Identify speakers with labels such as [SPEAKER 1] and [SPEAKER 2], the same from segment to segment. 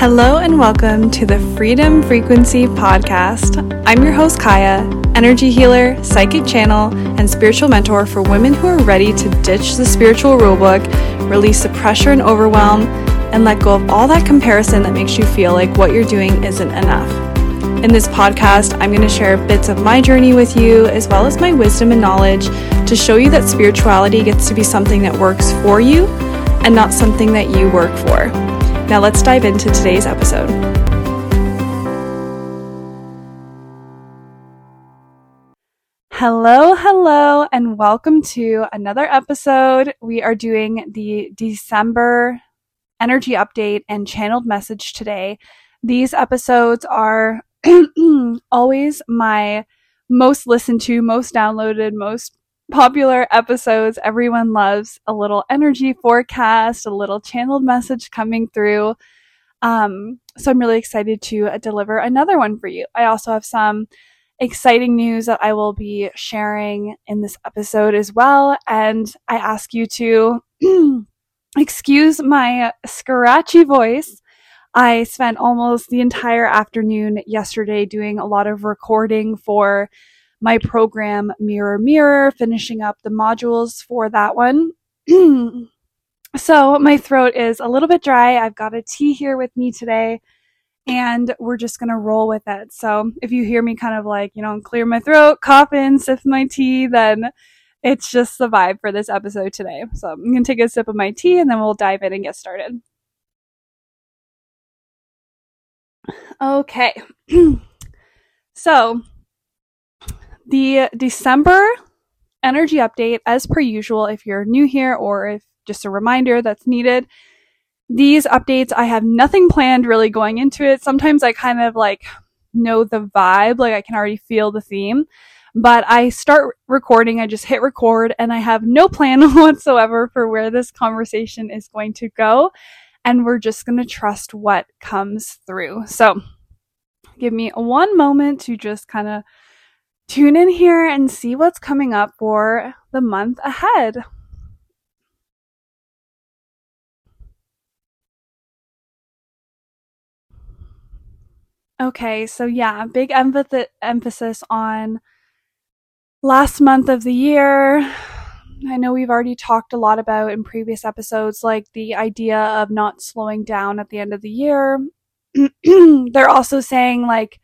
[SPEAKER 1] Hello and welcome to the Freedom Frequency Podcast. I'm your host, Kiah, energy healer, psychic channel, and spiritual mentor for women who are ready to ditch the spiritual rulebook, release the pressure and overwhelm, and let go of all that comparison that makes you feel like what you're doing isn't enough. In this podcast, I'm going to share bits of my journey with you, as well as my wisdom and knowledge, to show you that spirituality gets to be something that works for you and not something that you work for. Now let's dive into today's episode. Hello, hello, and welcome to another episode. We are doing the December energy update and channeled message today. These episodes are always my most listened to, most downloaded, most popular episodes. Everyone loves a little energy forecast, a little channeled message coming through. Um, so I'm really excited to uh, deliver another one for you. I also have some exciting news that I will be sharing in this episode as well. And I ask you to excuse my scratchy voice. I spent almost the entire afternoon yesterday doing a lot of recording for my program Mirror Mirror, finishing up the modules for that one. so my throat is a little bit dry. I've got a tea here with me today and we're just going to roll with it. So if you hear me kind of like, you know, clear my throat, cough in, sip my tea, then it's just the vibe for this episode today. So I'm going to take a sip of my tea and then we'll dive in and get started. Okay. so the December energy update, as per usual, if you're new here or if just a reminder that's needed, these updates, I have nothing planned really going into it. Sometimes I kind of like know the vibe, like I can already feel the theme. But I start recording, I just hit record, and I have no plan whatsoever for where this conversation is going to go. And we're just going to trust what comes through. So give me one moment to just kind of tune in here and see what's coming up for the month ahead. Okay, so yeah, big emph- emphasis on last month of the year. I know we've already talked a lot about in previous episodes, like the idea of not slowing down at the end of the year. They're also saying, like,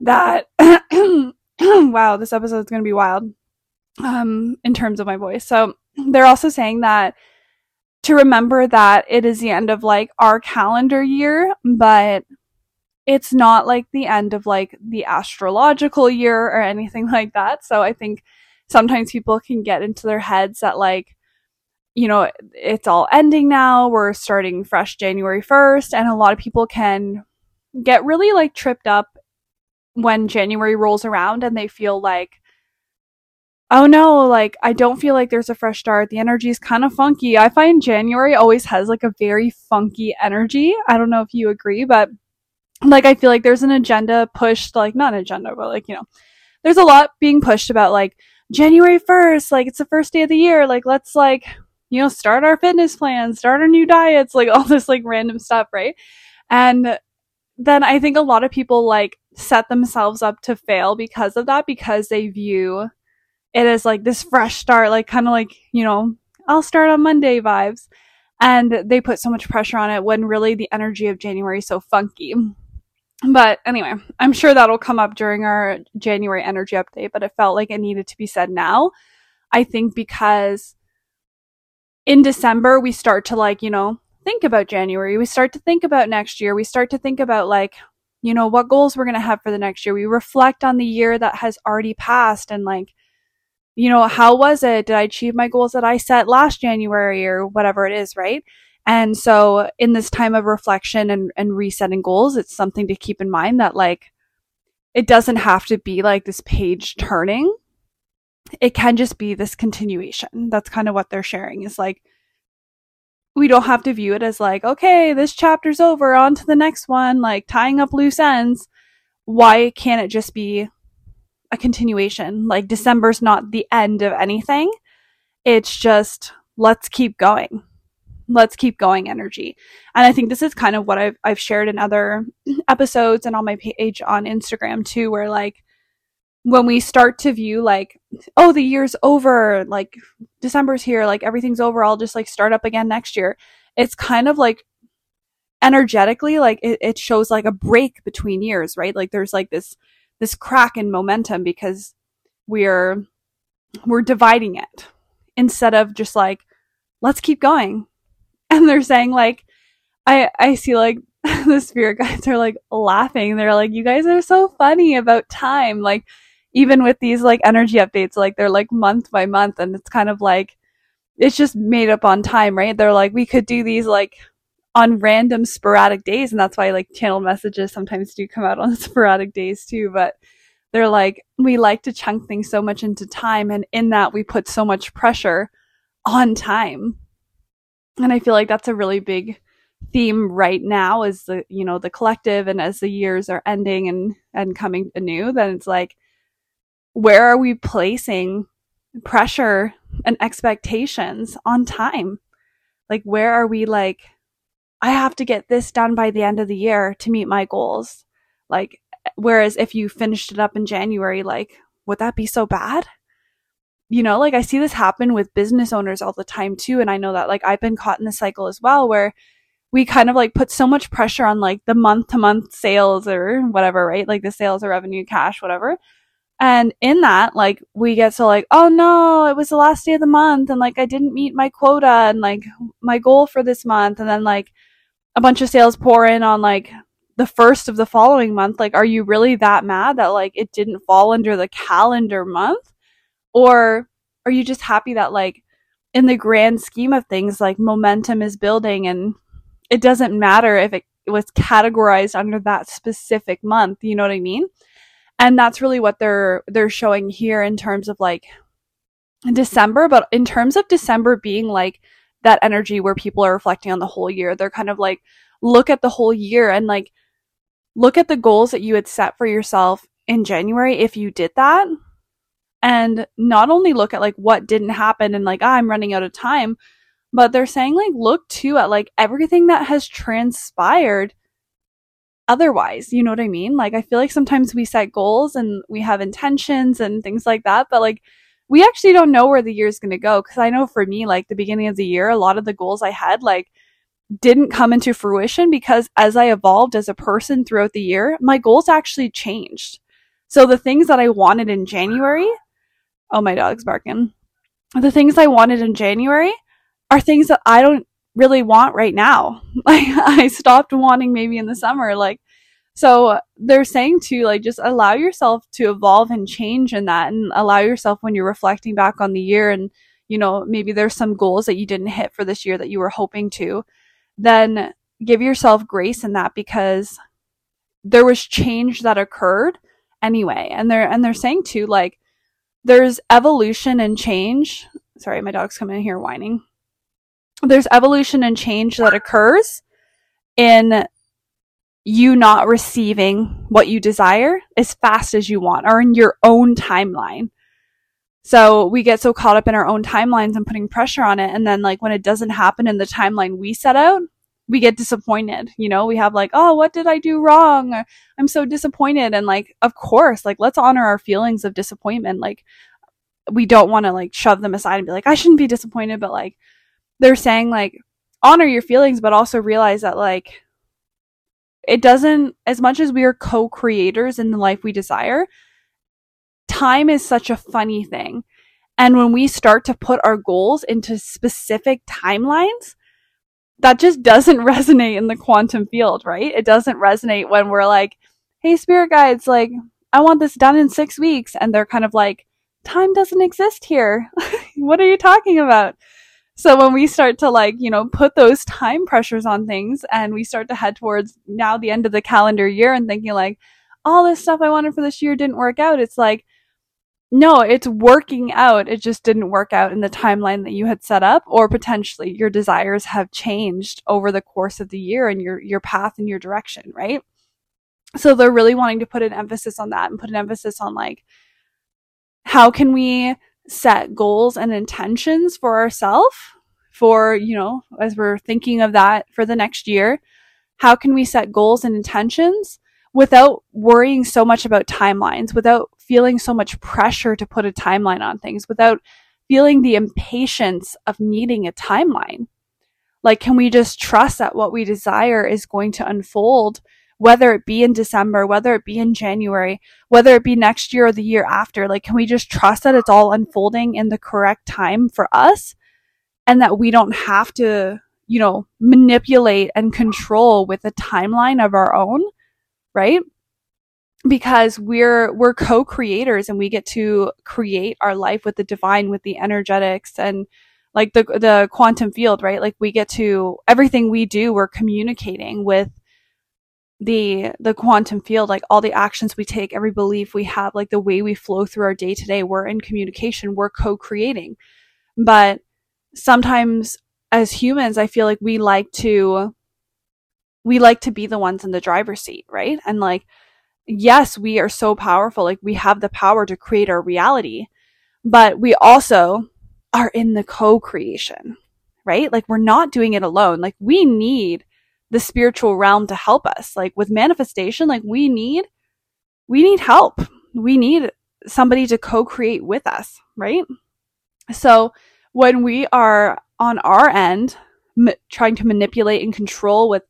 [SPEAKER 1] that wow, this episode is going to be wild um, in terms of my voice. So they're also saying that to remember that it is the end of like our calendar year, but it's not like the end of like the astrological year or anything like that. So I think sometimes people can get into their heads that like, you know, it's all ending now. We're starting fresh January 1st. And a lot of people can get really like tripped up when January rolls around and they feel like, oh no, like I don't feel like there's a fresh start. The energy is kind of funky. I find January always has like a very funky energy. I don't know if you agree, but like I feel like there's an agenda pushed, like not an agenda, but like, you know, there's a lot being pushed about like January 1st, like it's the first day of the year, like let's like, you know, start our fitness plans, start our new diets, like all this like random stuff, right? And then I think a lot of people like set themselves up to fail because of that because they view it as like this fresh start, like kind of like, you know, I'll start on Monday vibes. And they put so much pressure on it when really the energy of January is so funky. But anyway, I'm sure that'll come up during our January energy update, but it felt like it needed to be said now. I think because in December, we start to like, you know, think about January. We start to think about next year. We start to think about like, you know, what goals we're going to have for the next year. We reflect on the year that has already passed and like, you know, how was it? Did I achieve my goals that I set last January or whatever it is, right? And so in this time of reflection and, and resetting goals, it's something to keep in mind that like, it doesn't have to be like this page turning. It can just be this continuation. That's kind of what they're sharing is like, we don't have to view it as like, okay, this chapter's over, on to the next one, like tying up loose ends. Why can't it just be a continuation? Like December's not the end of anything. It's just let's keep going. let's keep going energy. And I think this is kind of what I've I've shared in other episodes and on my page on Instagram too, where like when we start to view like, oh, the year's over, like December's here, like everything's over, I'll just like start up again next year. It's kind of like energetically, like it, it shows like a break between years, right? Like there's like this this crack in momentum because we're we're dividing it instead of just like let's keep going and they're saying like i i see like the spirit guides are like laughing they're like you guys are so funny about time like even with these like energy updates like they're like month by month and it's kind of like it's just made up on time right? They're like we could do these like on random sporadic days and that's why like channel messages sometimes do come out on sporadic days too but they're like we like to chunk things so much into time and in that we put so much pressure on time. And i feel like that's a really big theme right now is the you know the collective and as the years are ending and and coming anew then it's like where are we placing pressure and expectations on time like where are we like i have to get this done by the end of the year to meet my goals like whereas if you finished it up in january like would that be so bad you know, like I see this happen with business owners all the time too. And I know that like I've been caught in the cycle as well where we kind of like put so much pressure on like the month to month sales or whatever, right? Like the sales or revenue, cash, whatever. And in that, like we get so like, oh no, it was the last day of the month and like I didn't meet my quota and like my goal for this month. And then like a bunch of sales pour in on like the first of the following month. Like, are you really that mad that like it didn't fall under the calendar month? Or are you just happy that like in the grand scheme of things, like momentum is building and it doesn't matter if it was categorized under that specific month, you know what I mean? And that's really what they're they're showing here in terms of like December, but in terms of December being like that energy where people are reflecting on the whole year, they're kind of like look at the whole year and like look at the goals that you had set for yourself in January if you did that. And not only look at like what didn't happen and like, oh, I'm running out of time, but they're saying like look too at like everything that has transpired otherwise. You know what I mean? Like I feel like sometimes we set goals and we have intentions and things like that, but like we actually don't know where the year is going to go. Cause I know for me, like the beginning of the year, a lot of the goals I had, like, didn't come into fruition because as I evolved as a person throughout the year, my goals actually changed. So the things that I wanted in January Oh, my dog's barking. The things I wanted in January are things that I don't really want right now. Like I stopped wanting maybe in the summer. Like so they're saying to like just allow yourself to evolve and change in that and allow yourself when you're reflecting back on the year and you know maybe there's some goals that you didn't hit for this year that you were hoping to then give yourself grace in that because there was change that occurred anyway and they're and they're saying too like there's evolution and change. Sorry, my dog's coming in here whining. There's evolution and change that occurs in you not receiving what you desire as fast as you want or in your own timeline. So we get so caught up in our own timelines and putting pressure on it. And then like when it doesn't happen in the timeline we set out, we get disappointed. You know, we have like, oh, what did I do wrong? I'm so disappointed. And like, of course, like, let's honor our feelings of disappointment. Like, we don't want to like shove them aside and be like, I shouldn't be disappointed. But like, they're saying like, honor your feelings, but also realize that like, it doesn't, as much as we are co creators in the life we desire, time is such a funny thing. And when we start to put our goals into specific timelines, that just doesn't resonate in the quantum field, right? It doesn't resonate when we're like, hey, spirit guides, like, I want this done in six weeks. And they're kind of like, time doesn't exist here. what are you talking about? So when we start to like, you know, put those time pressures on things and we start to head towards now the end of the calendar year and thinking like, all this stuff I wanted for this year didn't work out. It's like, no, it's working out. It just didn't work out in the timeline that you had set up, or potentially your desires have changed over the course of the year and your, your path and your direction, right? So they're really wanting to put an emphasis on that and put an emphasis on like, how can we set goals and intentions for ourselves for, you know, as we're thinking of that for the next year? How can we set goals and intentions without worrying so much about timelines, without feeling so much pressure to put a timeline on things, without feeling the impatience of needing a timeline? Like, can we just trust that what we desire is going to unfold, whether it be in December, whether it be in January, whether it be next year or the year after? Like, can we just trust that it's all unfolding in the correct time for us and that we don't have to, you know, manipulate and control with a timeline of our own, right? because we're we're co-creators and we get to create our life with the divine with the energetics and like the the quantum field right like we get to everything we do we're communicating with the the quantum field like all the actions we take every belief we have like the way we flow through our day to day we're in communication we're co-creating but sometimes as humans i feel like we like to we like to be the ones in the driver's seat right and like yes, we are so powerful. Like we have the power to create our reality, but we also are in the co-creation, right? Like we're not doing it alone. Like we need the spiritual realm to help us. Like with manifestation, like we need, we need help. We need somebody to co-create with us, right? So when we are on our end, m- trying to manipulate and control with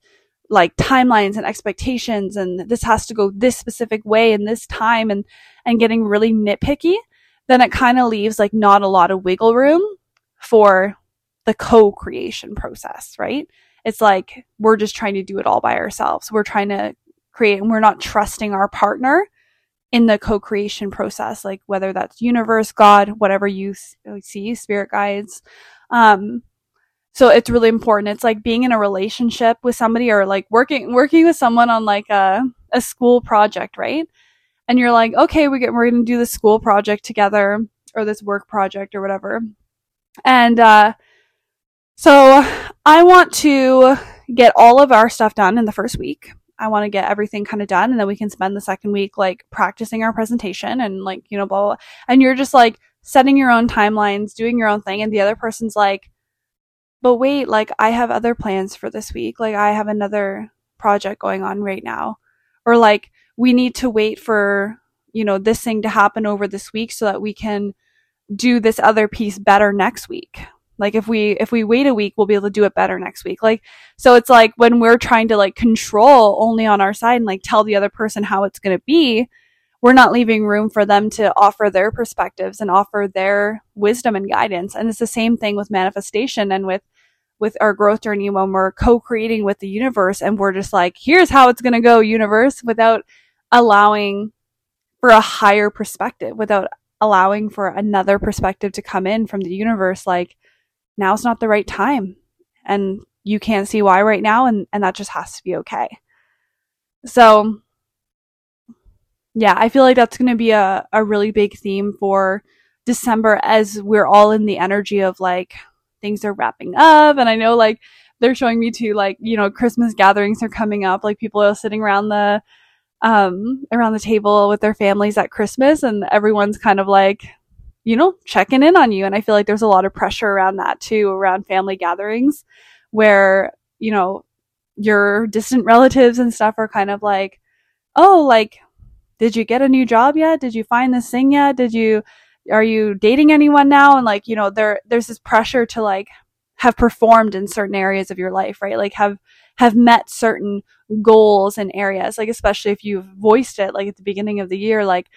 [SPEAKER 1] like timelines and expectations and this has to go this specific way in this time and and getting really nitpicky then it kind of leaves like not a lot of wiggle room for the co-creation process right it's like we're just trying to do it all by ourselves. We're trying to create and we're not trusting our partner in the co-creation process like whether that's universe god whatever you see spirit guides. Um so it's really important. It's like being in a relationship with somebody or like working working with someone on like a a school project right? And you're like okay we get we're gonna do this school project together or this work project or whatever. And uh so i want to get all of our stuff done in the first week i want to get everything kind of done and then we can spend the second week like practicing our presentation and like you know blah, blah, blah. and you're just like setting your own timelines doing your own thing and the other person's like but wait, like I have other plans for this week. Like I have another project going on right now. Or like we need to wait for, you know, this thing to happen over this week so that we can do this other piece better next week. Like if we if we wait a week, we'll be able to do it better next week. Like so it's like when we're trying to like control only on our side and like tell the other person how it's going to be, we're not leaving room for them to offer their perspectives and offer their wisdom and guidance. And it's the same thing with manifestation and with with our growth journey when we're co-creating with the universe and we're just like, here's how it's going to go, universe, without allowing for a higher perspective, without allowing for another perspective to come in from the universe. Like, now's not the right time. And you can't see why right now. And, and that just has to be okay. So, yeah, I feel like that's going to be a, a really big theme for December as we're all in the energy of like things are wrapping up. And I know like they're showing me too, like, you know, Christmas gatherings are coming up. Like people are sitting around the, um, around the table with their families at Christmas and everyone's kind of like, you know, checking in on you. And I feel like there's a lot of pressure around that too, around family gatherings where, you know, your distant relatives and stuff are kind of like, oh, like, did you get a new job yet? Did you find this thing yet? Did you, are you dating anyone now? And like, you know, there, there's this pressure to like have performed in certain areas of your life, right? Like have, have met certain goals and areas, like especially if you've voiced it like at the beginning of the year, like,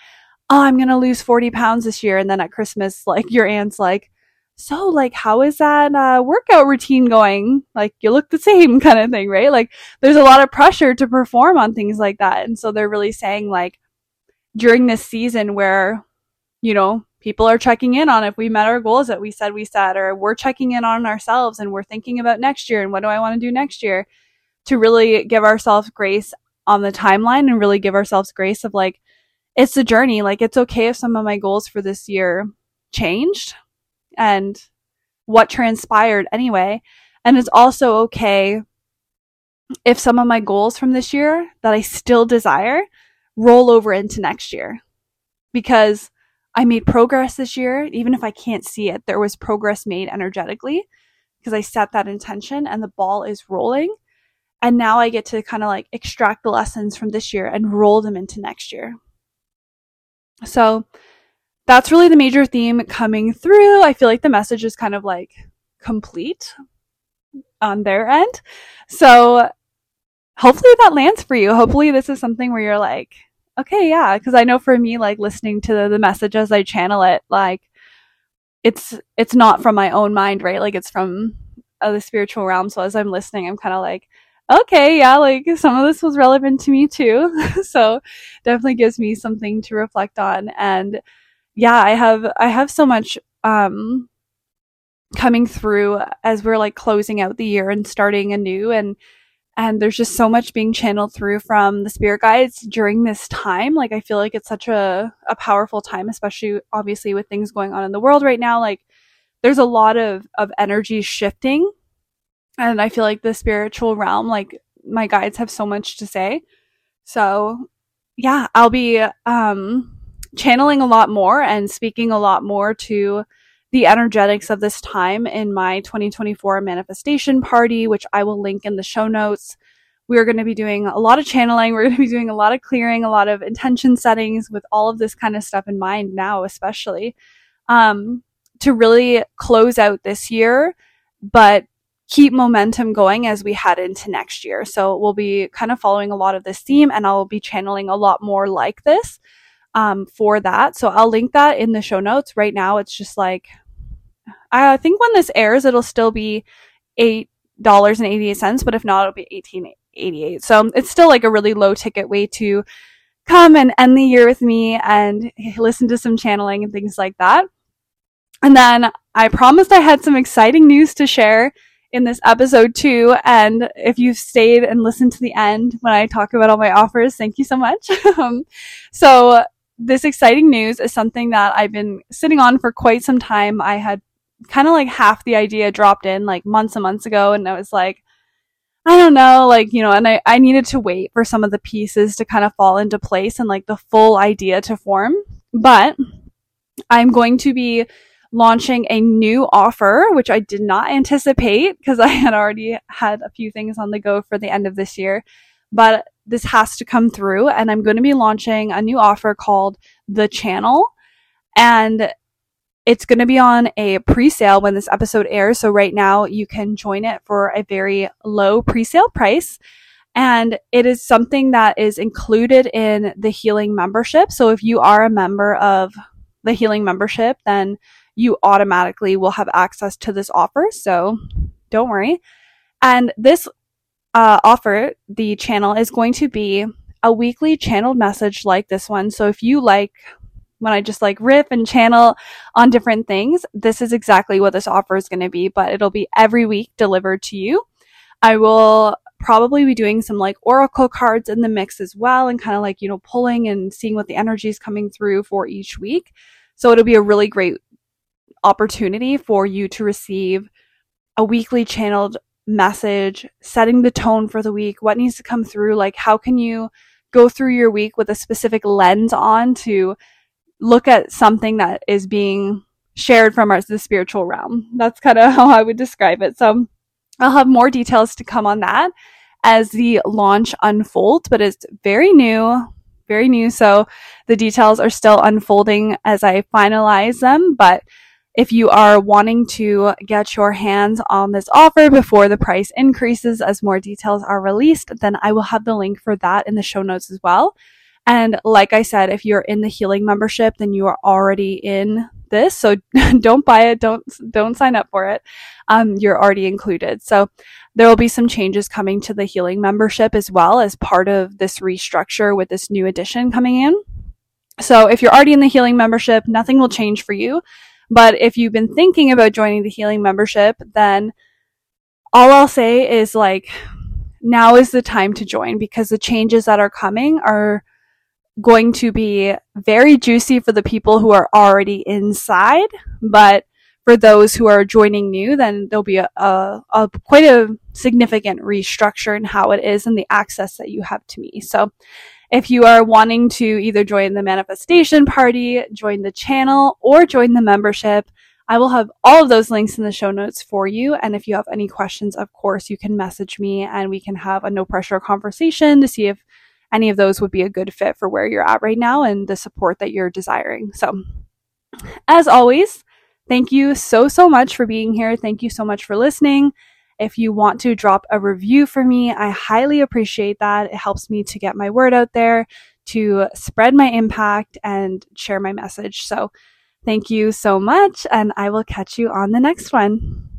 [SPEAKER 1] oh, I'm going to lose 40 pounds this year. And then at Christmas, like your aunt's like, so like how is that uh, workout routine going? Like you look the same kind of thing right? Like there's a lot of pressure to perform on things like that. And so they're really saying like during this season where, you know, people are checking in on if we met our goals that we said we set, or we're checking in on ourselves and we're thinking about next year and what do I want to do next year to really give ourselves grace on the timeline and really give ourselves grace of like, it's a journey. Like, it's okay if some of my goals for this year changed and what transpired anyway. And it's also okay if some of my goals from this year that I still desire roll over into next year because I made progress this year. Even if I can't see it, there was progress made energetically because I set that intention and the ball is rolling. And now I get to kind of like extract the lessons from this year and roll them into next year. So that's really the major theme coming through. I feel like the message is kind of like complete on their end. So hopefully that lands for you. Hopefully this is something where you're like, okay, yeah. Cause I know for me, like listening to the, the message as I channel it, like it's, it's not from my own mind, right? Like it's from uh, the spiritual realm. So as I'm listening, I'm kind of like, okay, yeah, like some of this was relevant to me too. so definitely gives me something to reflect on. And yeah, I have, I have so much, um, coming through as we're like closing out the year and starting anew and and there's just so much being channeled through from the spirit guides during this time like i feel like it's such a, a powerful time especially obviously with things going on in the world right now like there's a lot of of energy shifting and i feel like the spiritual realm like my guides have so much to say so yeah i'll be um channeling a lot more and speaking a lot more to the energetics of this time in my 2024 manifestation party, which I will link in the show notes. We're going to be doing a lot of channeling. We're going to be doing a lot of clearing, a lot of intention settings with all of this kind of stuff in mind now, especially um, to really close out this year, but keep momentum going as we head into next year. So we'll be kind of following a lot of this theme and I'll be channeling a lot more like this um, for that. So I'll link that in the show notes. Right now, it's just like I think when this airs, it'll still be eight dollars and eighty eight cents, but if not, it'll be eighteen eighty eight. So it's still like a really low ticket way to come and end the year with me and listen to some channeling and things like that. And then I promised I had some exciting news to share in this episode too. And if you've stayed and listened to the end when I talk about all my offers, thank you so much. Um, so this exciting news is something that I've been sitting on for quite some time. I had kind of like half the idea dropped in like months and months ago and I was like I don't know, like, you know, and I, I needed to wait for some of the pieces to kind of fall into place and like the full idea to form. But I'm going to be launching a new offer, which I did not anticipate because I had already had a few things on the go for the end of this year. But this has to come through and I'm going to be launching a new offer called The Channel. And it's going to be on a pre-sale when this episode airs. So right now you can join it for a very low pre-sale price. And it is something that is included in the healing membership. So if you are a member of the healing membership, then you automatically will have access to this offer. So don't worry. And this uh, offer, the channel is going to be a weekly channeled message like this one. So if you like when I just like riff and channel on different things, this is exactly what this offer is going to be, but it'll be every week delivered to you. I will probably be doing some like oracle cards in the mix as well and kind of like, you know, pulling and seeing what the energy is coming through for each week. So it'll be a really great opportunity for you to receive a weekly channeled message, setting the tone for the week, what needs to come through, like how can you go through your week with a specific lens on to look at something that is being shared from our, the spiritual realm. That's kind of how I would describe it. So I'll have more details to come on that as the launch unfolds, but it's very new, very new. So the details are still unfolding as I finalize them, but if you are wanting to get your hands on this offer before the price increases as more details are released, then I will have the link for that in the show notes as well. And like I said, if you're in the healing membership, then you are already in this. So don't buy it. Don't, don't sign up for it. Um, you're already included. So there will be some changes coming to the healing membership as well as part of this restructure with this new addition coming in. So if you're already in the healing membership, nothing will change for you. But if you've been thinking about joining the healing membership, then all I'll say is like, now is the time to join because the changes that are coming are going to be very juicy for the people who are already inside, but for those who are joining new, then there'll be a, a, a, quite a significant restructure in how it is and the access that you have to me. So if you are wanting to either join the manifestation party, join the channel, or join the membership, I will have all of those links in the show notes for you. And if you have any questions, of course, you can message me and we can have a no pressure conversation to see if any of those would be a good fit for where you're at right now and the support that you're desiring. So, as always, thank you so, so much for being here. Thank you so much for listening. If you want to drop a review for me, I highly appreciate that. It helps me to get my word out there, to spread my impact and share my message. So, Thank you so much, and I will catch you on the next one.